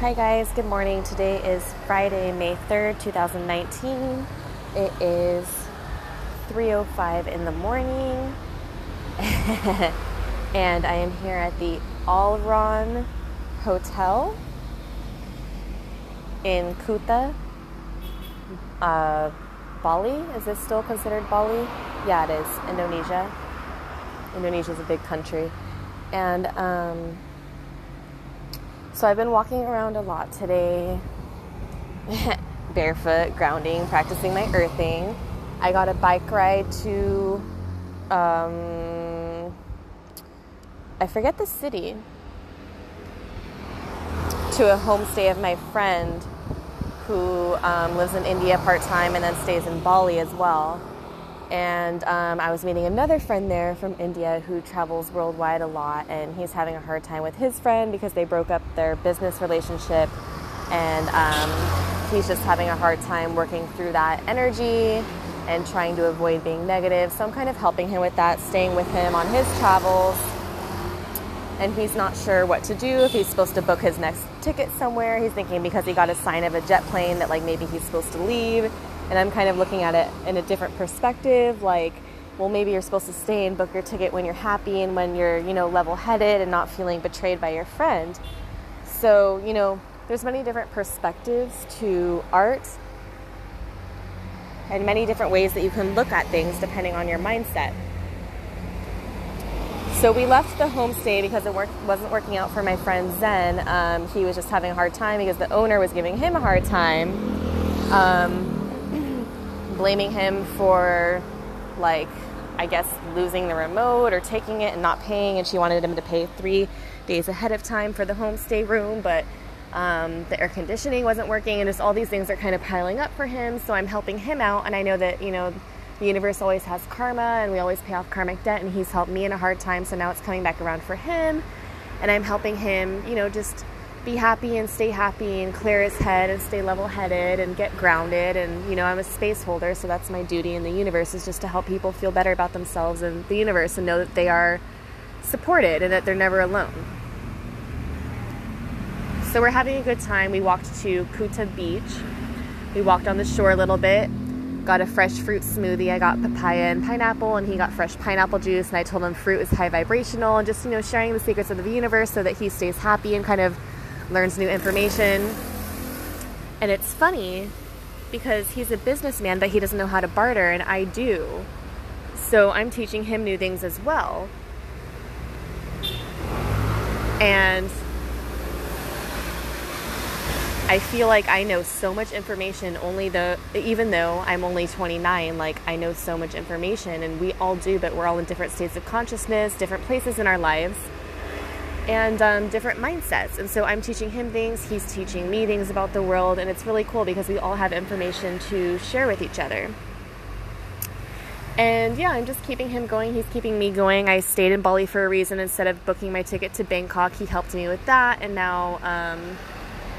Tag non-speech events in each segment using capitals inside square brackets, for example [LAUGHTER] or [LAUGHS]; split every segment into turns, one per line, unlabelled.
Hi guys, good morning. Today is Friday, May 3rd, 2019. It is 3:05 in the morning. [LAUGHS] and I am here at the Alron Hotel in Kuta, uh, Bali. Is this still considered Bali? Yeah, it is. Indonesia. Indonesia is a big country. And um, so I've been walking around a lot today, [LAUGHS] barefoot, grounding, practicing my earthing. I got a bike ride to, um, I forget the city, to a homestay of my friend who um, lives in India part time and then stays in Bali as well. And um, I was meeting another friend there from India who travels worldwide a lot, and he's having a hard time with his friend because they broke up their business relationship, and um, he's just having a hard time working through that energy and trying to avoid being negative. So I'm kind of helping him with that, staying with him on his travels. And he's not sure what to do if he's supposed to book his next ticket somewhere. He's thinking because he got a sign of a jet plane that like maybe he's supposed to leave and I'm kind of looking at it in a different perspective like well maybe you're supposed to stay and book your ticket when you're happy and when you're you know level-headed and not feeling betrayed by your friend so you know there's many different perspectives to art and many different ways that you can look at things depending on your mindset so we left the homestay because it work, wasn't working out for my friend Zen. Um, he was just having a hard time because the owner was giving him a hard time. Um, blaming him for like I guess losing the remote or taking it and not paying, and she wanted him to pay three days ahead of time for the homestay room, but um, the air conditioning wasn't working, and just all these things are kind of piling up for him. So I'm helping him out, and I know that you know the universe always has karma, and we always pay off karmic debt, and he's helped me in a hard time, so now it's coming back around for him, and I'm helping him, you know, just be happy and stay happy and clear his head and stay level headed and get grounded. And, you know, I'm a space holder, so that's my duty in the universe is just to help people feel better about themselves and the universe and know that they are supported and that they're never alone. So we're having a good time. We walked to Kuta Beach. We walked on the shore a little bit, got a fresh fruit smoothie. I got papaya and pineapple, and he got fresh pineapple juice. And I told him fruit is high vibrational and just, you know, sharing the secrets of the universe so that he stays happy and kind of learns new information. And it's funny because he's a businessman, but he doesn't know how to barter, and I do. So I'm teaching him new things as well. And I feel like I know so much information only though even though I'm only 29 like I know so much information and we all do but we're all in different states of consciousness different places in our lives and um, different mindsets. And so I'm teaching him things, he's teaching me things about the world, and it's really cool because we all have information to share with each other. And yeah, I'm just keeping him going. He's keeping me going. I stayed in Bali for a reason. Instead of booking my ticket to Bangkok, he helped me with that. And now um,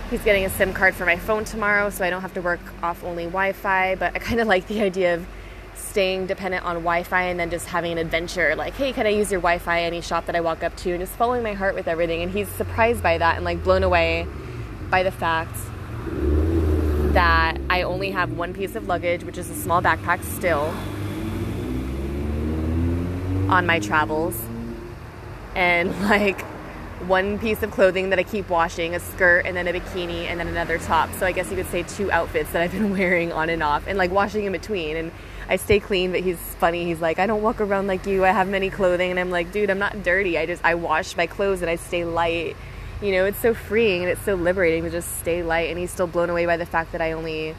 he's getting a SIM card for my phone tomorrow, so I don't have to work off only Wi Fi. But I kind of like the idea of staying dependent on Wi-Fi and then just having an adventure. Like, hey, can I use your Wi-Fi any shop that I walk up to? And just following my heart with everything. And he's surprised by that and like blown away by the fact that I only have one piece of luggage, which is a small backpack still on my travels. And [LAUGHS] like one piece of clothing that I keep washing, a skirt and then a bikini and then another top. So I guess you could say two outfits that I've been [LAUGHS] wearing on and off and like washing in between. And I stay clean, but he's funny. He's like, I don't walk around like you. I have many clothing. And I'm like, dude, I'm not dirty. I just, I wash my clothes and I stay light. You know, it's so freeing and it's so liberating to just stay light. And he's still blown away by the fact that I only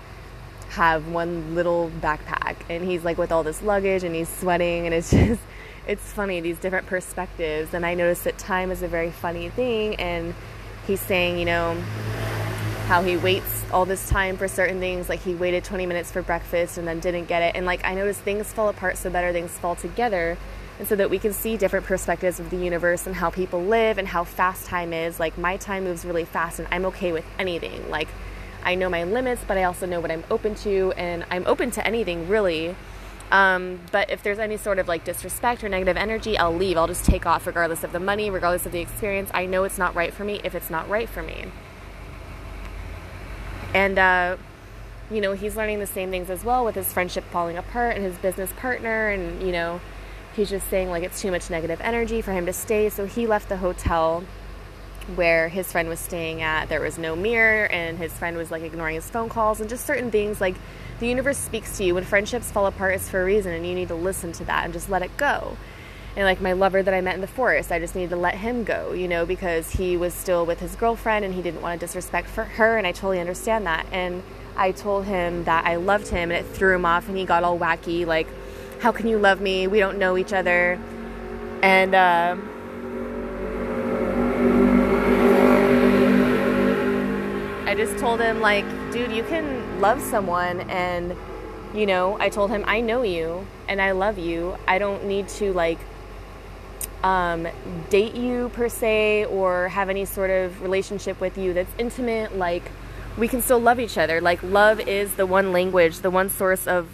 have one little backpack. And he's like with all this luggage and he's sweating. And it's [LAUGHS] just, it's funny, these different perspectives. And I noticed that time is a very funny thing. And he's saying, you know, how he waits all this time for certain things. Like he waited 20 minutes for breakfast and then didn't get it. And like I noticed things fall apart so better things fall together. And so that we can see different perspectives of the universe and how people live and how fast time is. Like my time moves really fast and I'm okay with anything. Like I know my limits, but I also know what I'm open to. And I'm open to anything really. Um, but if there's any sort of like disrespect or negative energy, I'll leave. I'll just take off regardless of the money, regardless of the experience. I know it's not right for me if it's not right for me. And, uh, you know, he's learning the same things as well with his friendship falling apart and his business partner. And, you know, he's just saying like it's too much negative energy for him to stay. So he left the hotel where his friend was staying at. There was no mirror, and his friend was like ignoring his phone calls and just certain things like the universe speaks to you. When friendships fall apart, it's for a reason, and you need to listen to that and just let it go. And like my lover that I met in the forest, I just needed to let him go, you know, because he was still with his girlfriend and he didn't want to disrespect for her, and I totally understand that. And I told him that I loved him, and it threw him off, and he got all wacky, like, "How can you love me? We don't know each other." And uh, I just told him, like, dude, you can love someone and you know, I told him, I know you and I love you. I don't need to like um, date you per se or have any sort of relationship with you that's intimate. Like, we can still love each other. Like, love is the one language, the one source of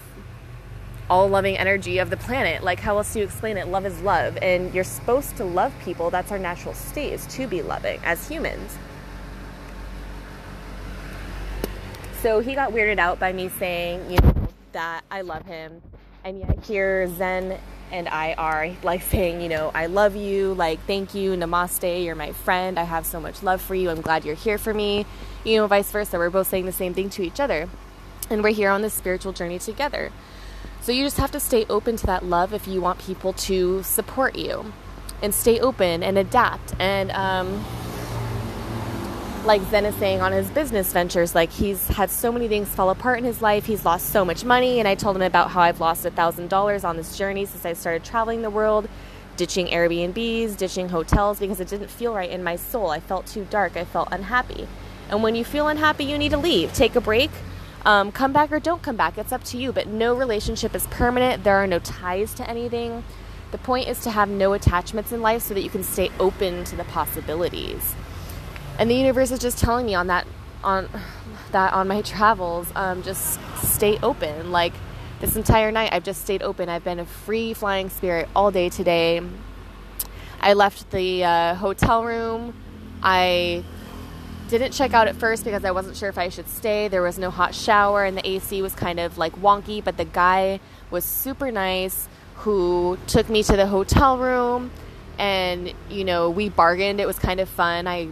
all loving energy of the planet. Like, how else do you explain it? Love is love. And you're supposed to love people. That's our natural state, is to be loving as humans. So he got weirded out by me saying, you know, that I love him. And yet here Zen and I are like saying, you know, I love you, like thank you, namaste, you're my friend. I have so much love for you. I'm glad you're here for me. You know, vice versa. We're both saying the same thing to each other. And we're here on this spiritual journey together. So you just have to stay open to that love if you want people to support you and stay open and adapt. And um, like Zen is saying on his business ventures, like he's had so many things fall apart in his life. He's lost so much money. And I told him about how I've lost a thousand dollars on this journey since I started traveling the world, ditching Airbnbs, ditching hotels because it didn't feel right in my soul. I felt too dark. I felt unhappy. And when you feel unhappy, you need to leave. Take a break. Um, come back or don't come back. It's up to you. But no relationship is permanent. There are no ties to anything. The point is to have no attachments in life so that you can stay open to the possibilities and the universe is just telling me on that on that on my [LAUGHS] travels um, just stay open. Like this entire night i've just stayed open. I've been a free flying spirit all day today. I left the uh, hotel room. I didn't check out at first because i wasn't sure if i should stay. There was no hot shower and the ac was kind of like wonky but the guy was super nice who took me to the hotel room. And you know we bargained. It was kind of fun. I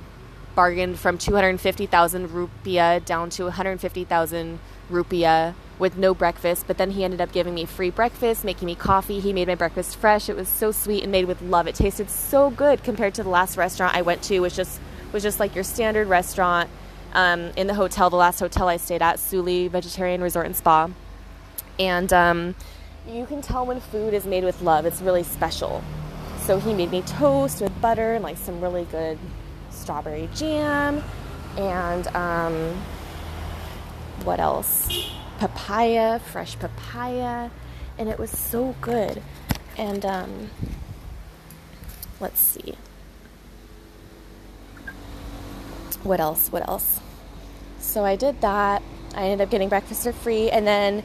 bargained from 250,000 rupiah down to 150,000 rupiah with no breakfast. But then he ended up giving me free breakfast, making me coffee. He made my breakfast fresh. It was so sweet and made with love. It tasted so good compared to the last restaurant I went to, which just was just like your standard restaurant um, in the hotel. The last hotel I stayed at, Suly Vegetarian Resort and Spa, and um, you can tell when food is made with love. It's really special. So he made me toast with butter and like some really good strawberry jam and um, what else? Papaya, fresh papaya, and it was so good. And um, let's see. What else? What else? So I did that. I ended up getting breakfast for free, and then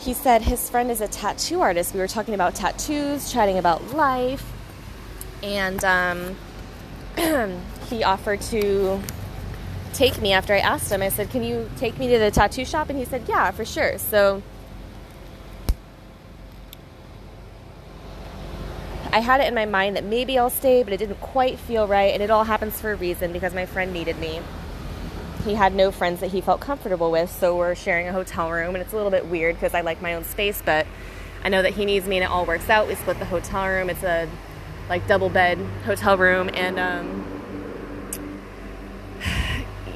he said his friend is a tattoo artist. We were talking about tattoos, chatting about life, and um, [CLEARS THROAT] he offered to take me after I asked him. I said, Can you take me to the tattoo shop? And he said, Yeah, for sure. So I had it in my mind that maybe I'll stay, but it didn't quite feel right. And it all happens for a reason because my friend needed me. He had no friends that he felt comfortable with, so we're sharing a hotel room. And it's a little bit weird because I like my own space, but I know that he needs me and it all works out. We split the hotel room. It's a like double bed hotel room and um,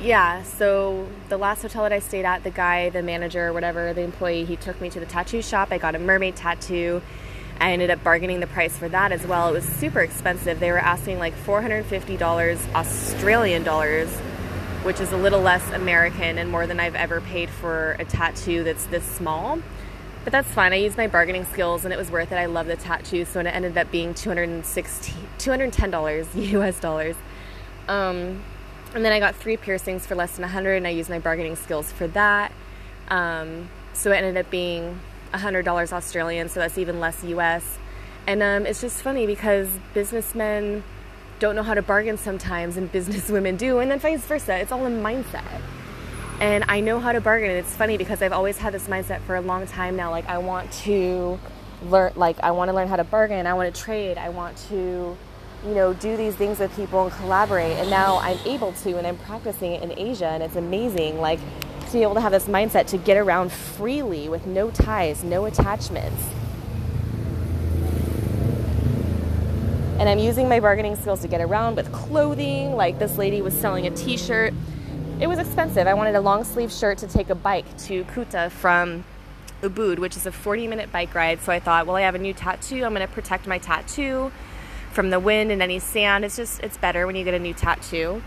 yeah so the last hotel that i stayed at the guy the manager whatever the employee he took me to the tattoo shop i got a mermaid tattoo i ended up bargaining the price for that as well it was super expensive they were asking like $450 australian dollars which is a little less american and more than i've ever paid for a tattoo that's this small but that's fine. I used my bargaining skills and it was worth it. I love the tattoo, so it ended up being 260 $210 US [LAUGHS] dollars. Um, and then I got three piercings for less than 100 and I used my bargaining skills for that. Um, so it ended up being $100 Australian, so that's even less US. And um, it's just funny because businessmen don't know how to bargain sometimes and businesswomen [LAUGHS] do, and then vice versa. It's all a mindset. And I know how to bargain. And it's funny because I've always had this mindset for a long time now. Like, I want to learn, like, I want to learn how to bargain. I want to trade. I want to, you know, do these things with people and collaborate. And now I'm able to, and I'm practicing it in Asia. And it's amazing. Like, to be able to have this mindset to get around freely with no ties, no attachments. And I'm using my bargaining skills to get around with clothing. Like this lady was selling a t shirt. It was expensive. I wanted a long sleeve shirt to take a bike to Kuta from Ubud, which is a 40 minute bike ride. So I thought, well, I have a new tattoo. I'm going to protect my tattoo from the wind and any sand. It's just, it's better when you get a new tattoo.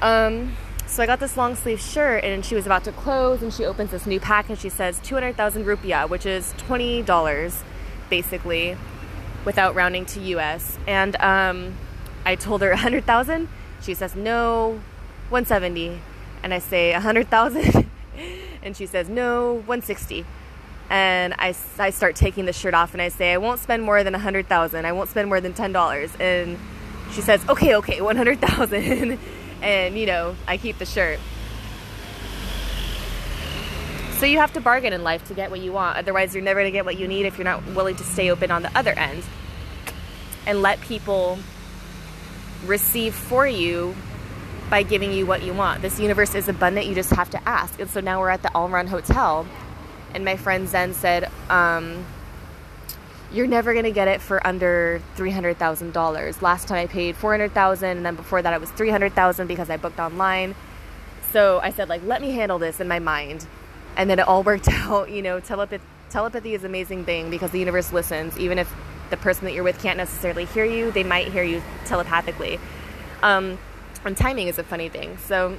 Um, so I got this long sleeve shirt and she was about to close and she opens this new pack and she says 200,000 rupiah, which is $20 basically without rounding to US. And um, I told her [LAUGHS] 100,000. She says, no, 170. And I say, 100,000. [LAUGHS] and she says, no, 160. And I, I start taking the shirt off and I say, I won't spend more than 100,000. I won't spend more than $10. And she says, okay, okay, 100,000. [LAUGHS] and, you know, I keep the shirt. So you have to bargain in life to get what you want. Otherwise, you're never going to get what you need if you're not willing to stay open on the other end and let people receive for you by giving you what you want. This universe is abundant. You just have to ask. And so now we're at the Alron Hotel, and my friend Zen said, um, "You're never gonna get it for under three hundred thousand dollars." Last time I paid four hundred thousand, and then before that it was three hundred thousand because I booked online. So I said, like, let me handle this in my mind and then it all [LAUGHS] worked out. You know, telepathy, telepathy is an amazing thing because the universe listens. Even if the person that you're with can't necessarily hear you, they might hear you telepathically. Um, and timing is a funny thing. So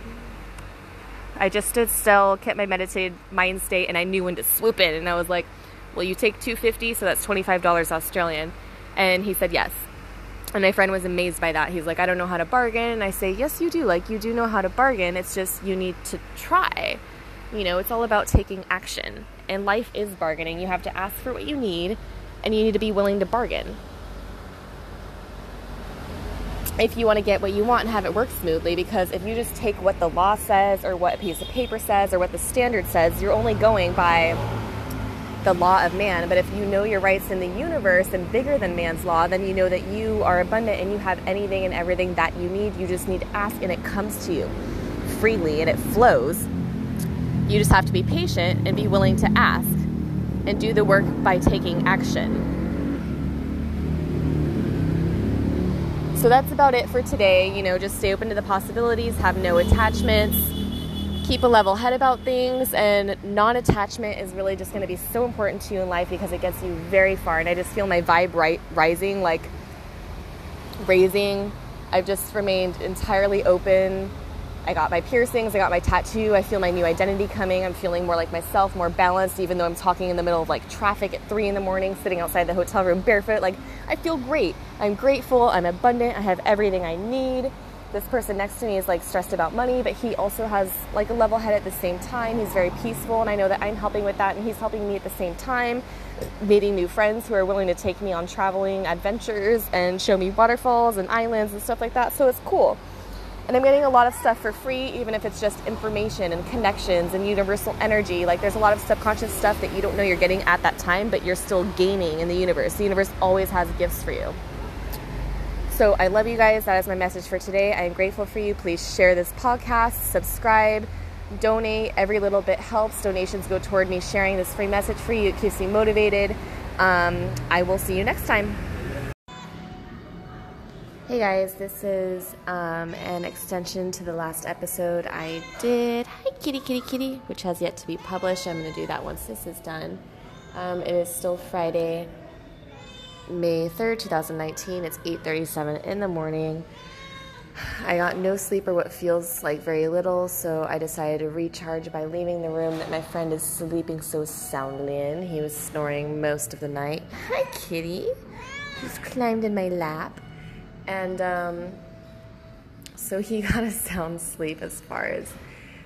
I just stood still, kept my meditated mind state, and I knew when to swoop in. And I was like, "Will you take 250? So that's $25 Australian." And he said yes. And my friend was amazed by that. He's like, "I don't know how to bargain." And I say, "Yes, you do. Like you do know how to bargain. It's just you need to try." You know, it's all about taking action. And life is bargaining. You have to ask for what you need and you need to be willing to bargain. If you want to get what you want and have it work smoothly, because if you just take what the law says or what a piece of paper says or what the standard says, you're only going by the law of man. But if you know your rights in the universe and bigger than man's law, then you know that you are abundant and you have anything and everything that you need. You just need to ask and it comes to you freely and it flows. You just have to be patient and be willing to ask and do the work by taking action. So that's about it for today. You know, just stay open to the possibilities, have no attachments, keep a level head about things, and non attachment is really just going to be so important to you in life because it gets you very far. And I just feel my vibe right, rising, like raising. I've just remained entirely open I got my piercings, I got my tattoo, I feel my new identity coming. I'm feeling more like myself, more balanced, even though I'm talking in the middle of like traffic at three in the morning, sitting outside the hotel room barefoot. Like, I feel great. I'm grateful, I'm abundant, I have everything I need. This person next to me is like stressed about money, but he also has like a level head at the same time. He's very peaceful, and I know that I'm helping with that, and he's helping me at the same time. Meeting new friends who are willing to take me on traveling adventures and show me waterfalls and islands and stuff like that. So it's cool. And I'm getting a lot of stuff for free, even if it's just information and connections and universal energy. Like there's a lot of subconscious stuff that you don't know you're getting at that time, but you're still gaining in the universe. The universe always has gifts for you. So I love you guys. That is my message for today. I am grateful for you. Please share this podcast, subscribe, donate. Every little bit helps. Donations go toward me sharing this free message for you. It keeps me motivated. Um, I will see you next time. Hey guys, this is um, an extension to the last episode I did. Hi, kitty, kitty, kitty, which has yet to be published. I'm going to do that once this is done. Um, it is still Friday, May 3rd, 2019. It's 8:37 in the morning. I got no sleep or what feels like very little, so I decided to recharge by leaving the room that my friend is sleeping so soundly in. He was snoring most of the night. Hi, kitty. He's climbed in my lap. And um, so he [LAUGHS] got a sound sleep as far as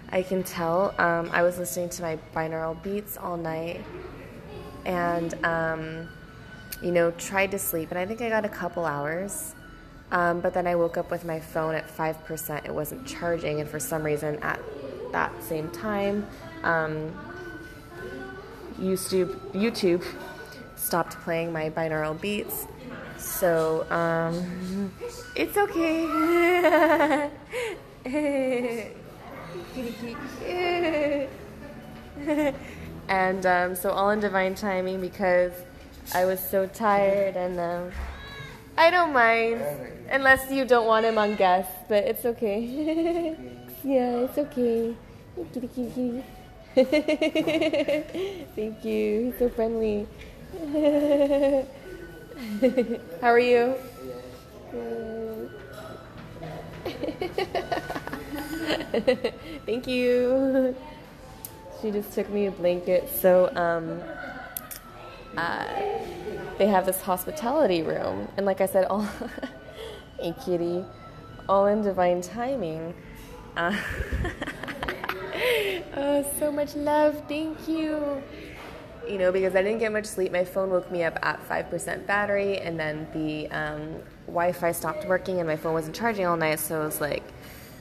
I can tell. Um, I was listening to my binaural beats all night and, um, you know, tried to sleep. And I think I got a couple hours. Um, but then I woke up with my phone at 5%. It wasn't charging. And for some reason, at that same time, um, YouTube, YouTube stopped playing my binaural beats. So um, it's okay. [LAUGHS] and um, so all in divine timing because I was so tired and um, I don't mind unless you don't want him on guest, but it's okay. [LAUGHS] yeah, it's okay. [LAUGHS] Thank you. He's so friendly. [LAUGHS] How are you? Thank you. She just took me a blanket. So, um, uh, they have this hospitality room, and like I said, all [LAUGHS] hey kitty, all in divine timing. Uh, [LAUGHS] oh, so much love. Thank you. You know, because I didn't get much sleep, my phone woke me up at 5% battery, and then the um, Wi Fi stopped working, and my phone wasn't charging all night. So it was like,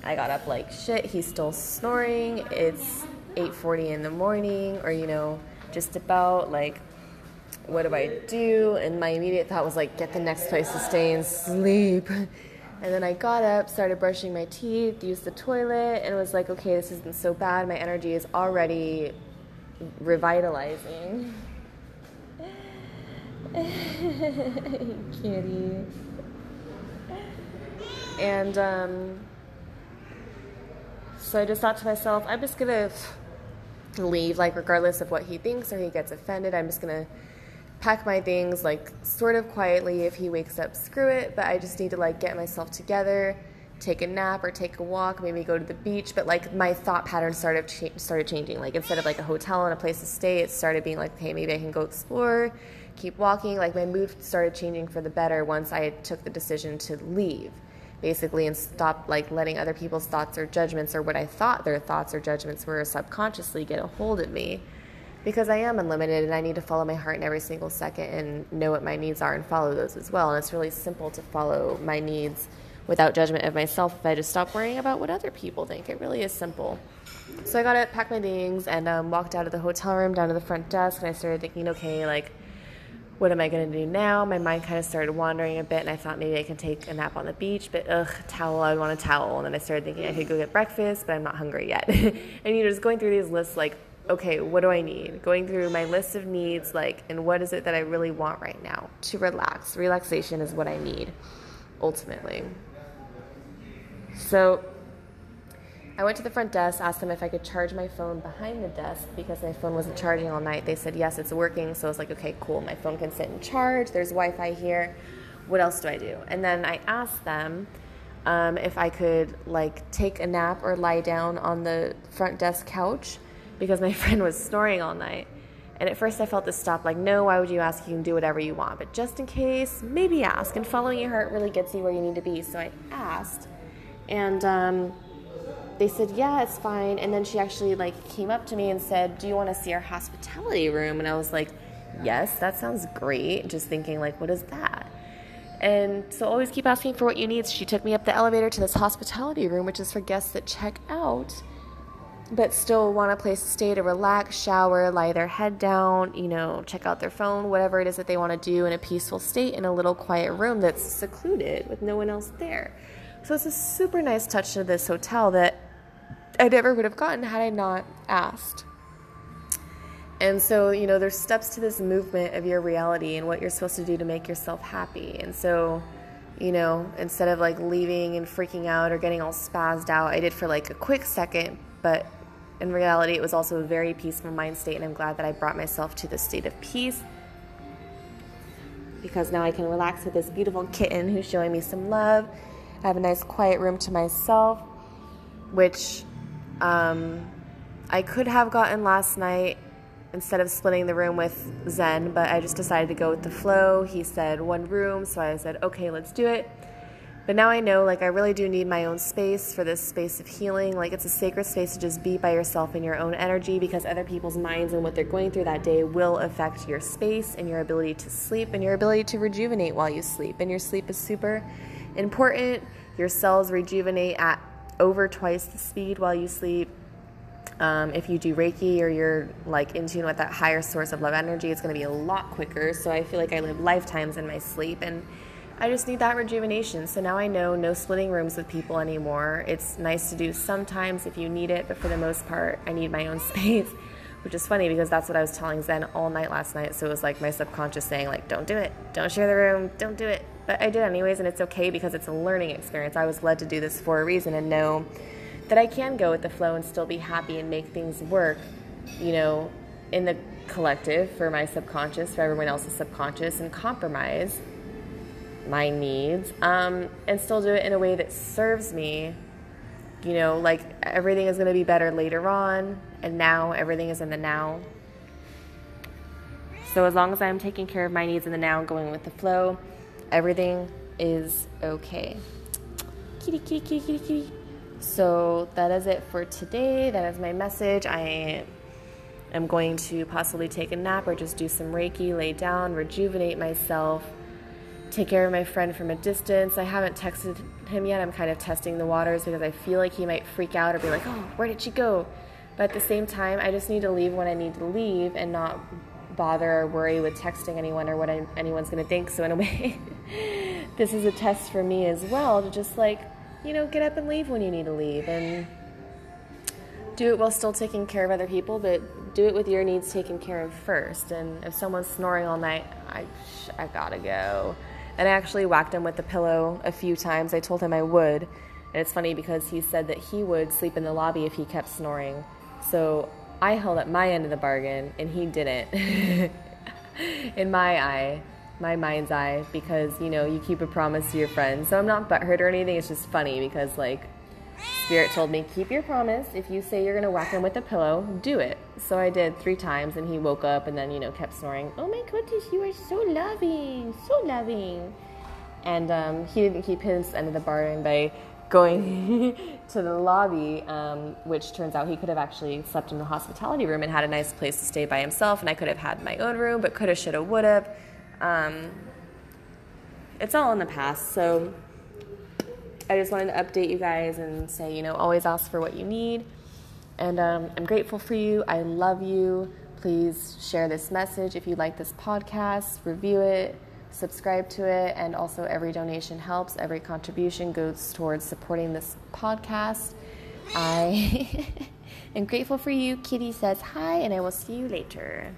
I got up like shit. He's still snoring. It's 8:40 in the morning, or you know, just about like, what do I do? And my immediate thought was like, get the next place to stay and sleep. [LAUGHS] And then I got up, started brushing my teeth, used the toilet, and was like, okay, this isn't so bad. My energy is already revitalizing. [LAUGHS] Kitty. And um, so I just thought to myself, I'm just gonna leave, like, regardless of what he thinks or he gets offended, I'm just gonna pack my things, like, sort of quietly. If he wakes up, screw it, but I just need to, like, get myself together, take a nap or take a walk, maybe go to the beach. But, like, my thought pattern started, cha- started changing. Like, instead of, like, a hotel and a place to stay, it started being like, hey, maybe I can go explore, keep walking. Like, my mood started changing for the better once I took the decision to leave basically and stop like letting other people's thoughts or judgments or what I thought their thoughts or judgments were subconsciously get a hold of me because I am unlimited and I need to follow my heart in every single second and know what my needs are and follow those as well and it's really simple to follow my needs without judgment of myself if I just stop worrying about what other people think it really is simple so I got to pack my things and um, walked out of the hotel room down to the front desk and I started thinking okay like what am I going to do now? My mind kind of started wandering a bit, and I thought maybe I can take a nap on the beach, but ugh, towel, I would want a towel. And then I started thinking I could go get breakfast, but I'm not hungry yet. [LAUGHS] and you know, just going through these lists, like, okay, what do I need? Going through my list of needs, like, and what is it that I really want right now to relax? Relaxation is what I need, ultimately. So I went to the front desk, asked them if I could charge my phone behind the desk because my phone wasn't charging all night. They said, yes, it's working. So I was like, okay, cool. My phone can sit and charge. There's Wi Fi here. What else do I do? And then I asked them um, if I could like take a nap or lie down on the front desk couch because my [LAUGHS] friend was snoring all night. And at first I felt this stop like, no, why would you ask? You can do whatever you want. But just in case, maybe ask. And following your heart really gets you where you need to be. So I asked. And, um, they said, "Yeah, it's fine." And then she actually like came up to me and said, "Do you want to see our hospitality room?" And I was like, "Yes, that sounds great." Just thinking like, "What is that?" And so always keep asking for what you need. She took me up the elevator to this hospitality room, which is for guests that check out but still want a place to stay to relax, shower, lie their head down, you know, check out their phone, whatever it is that they want to do in a peaceful state in a little quiet room that's secluded with no one else there. So it's a super nice touch to this hotel that I never would have gotten had I not asked. And so, you know, there's steps to this movement of your reality and what you're supposed to do to make yourself happy. And so, you know, instead of like leaving and freaking out or getting all spazzed out, I did for like a quick second, but in reality, it was also a very peaceful mind state. And I'm glad that I brought myself to this state of peace because now I can relax with this beautiful kitten who's showing me some love. I have a nice quiet room to myself, which um, I could have gotten last night instead of splitting the room with Zen, but I just decided to go with the flow. He said one room, so I said, okay, let's do it. But now I know, like, I really do need my own space for this space of healing. Like, it's a sacred space to just be by yourself in your own energy because other people's minds and what they're going through that day will affect your space and your ability to sleep and your ability to rejuvenate while you sleep. And your sleep is super important. Your cells rejuvenate at over twice the speed while you sleep. Um, if you do Reiki or you're like in tune with that higher source of love energy, it's going to be a lot quicker. So I feel like I live lifetimes in my sleep and I just need that rejuvenation. So now I know no splitting rooms with people anymore. It's nice to do sometimes if you need it, but for the most part, I need my own [LAUGHS] space, which is funny because that's what I was telling Zen all night last night. So it was like my subconscious saying like, "Don't do it. Don't share the room. Don't do it." But I did anyways, and it's okay because it's a learning experience. I was led to do this for a reason and know that I can go with the flow and still be happy and make things work, you know, in the collective for my subconscious, for everyone else's subconscious, and compromise my needs um, and still do it in a way that serves me. You know, like everything is going to be better later on, and now everything is in the now. So, as long as I'm taking care of my needs in the now and going with the flow, everything is okay. Kitty, kitty, kitty, kitty, kitty. So, that is it for today. That is my message. I am going to possibly take a nap or just do some Reiki, lay down, rejuvenate myself take care of my friend from a distance. I haven't texted him yet. I'm kind of testing the waters because I feel like he might freak out or be like, oh, where did she go? But at the same time, I just need to leave when I need to leave and not bother or worry with texting anyone or what I, anyone's going to think. So, in a [LAUGHS] way, this is a test for me as well to just like, you know, get up and leave when you need to leave and do it while still taking care of other people, but do it with your needs taken care of first. And if someone's snoring all night, I, I gotta go. And I actually whacked him with the pillow a few times. I told him I would. And it's funny because he said that he would sleep in the lobby if he kept snoring. So I held up my end of the bargain and he didn't. [LAUGHS] in my eye, my mind's eye, because you know, you keep a promise to your friends. So I'm not butthurt or anything. It's just funny because, like, Spirit told me, keep your promise. If you say you're going to whack him with a pillow, do it. So I did three times, and he woke up and then, you know, kept snoring. Oh my goodness, you are so loving, so loving. And um, he didn't keep his end of the bargain by [LAUGHS] going [LAUGHS] to the lobby, um, which turns out he could have actually slept in the hospitality room and had a nice place to stay by himself, and I could have had my own room, but could have, should have, would have. Um, it's all in the past, so I just wanted to update you guys and say, you know, always ask for what you need. And um, I'm grateful for you. I love you. Please share this message if you like this podcast, review it, subscribe to it, and also every donation helps. Every contribution goes towards supporting this podcast. I [LAUGHS] am grateful for you. Kitty says hi, and I will see you later.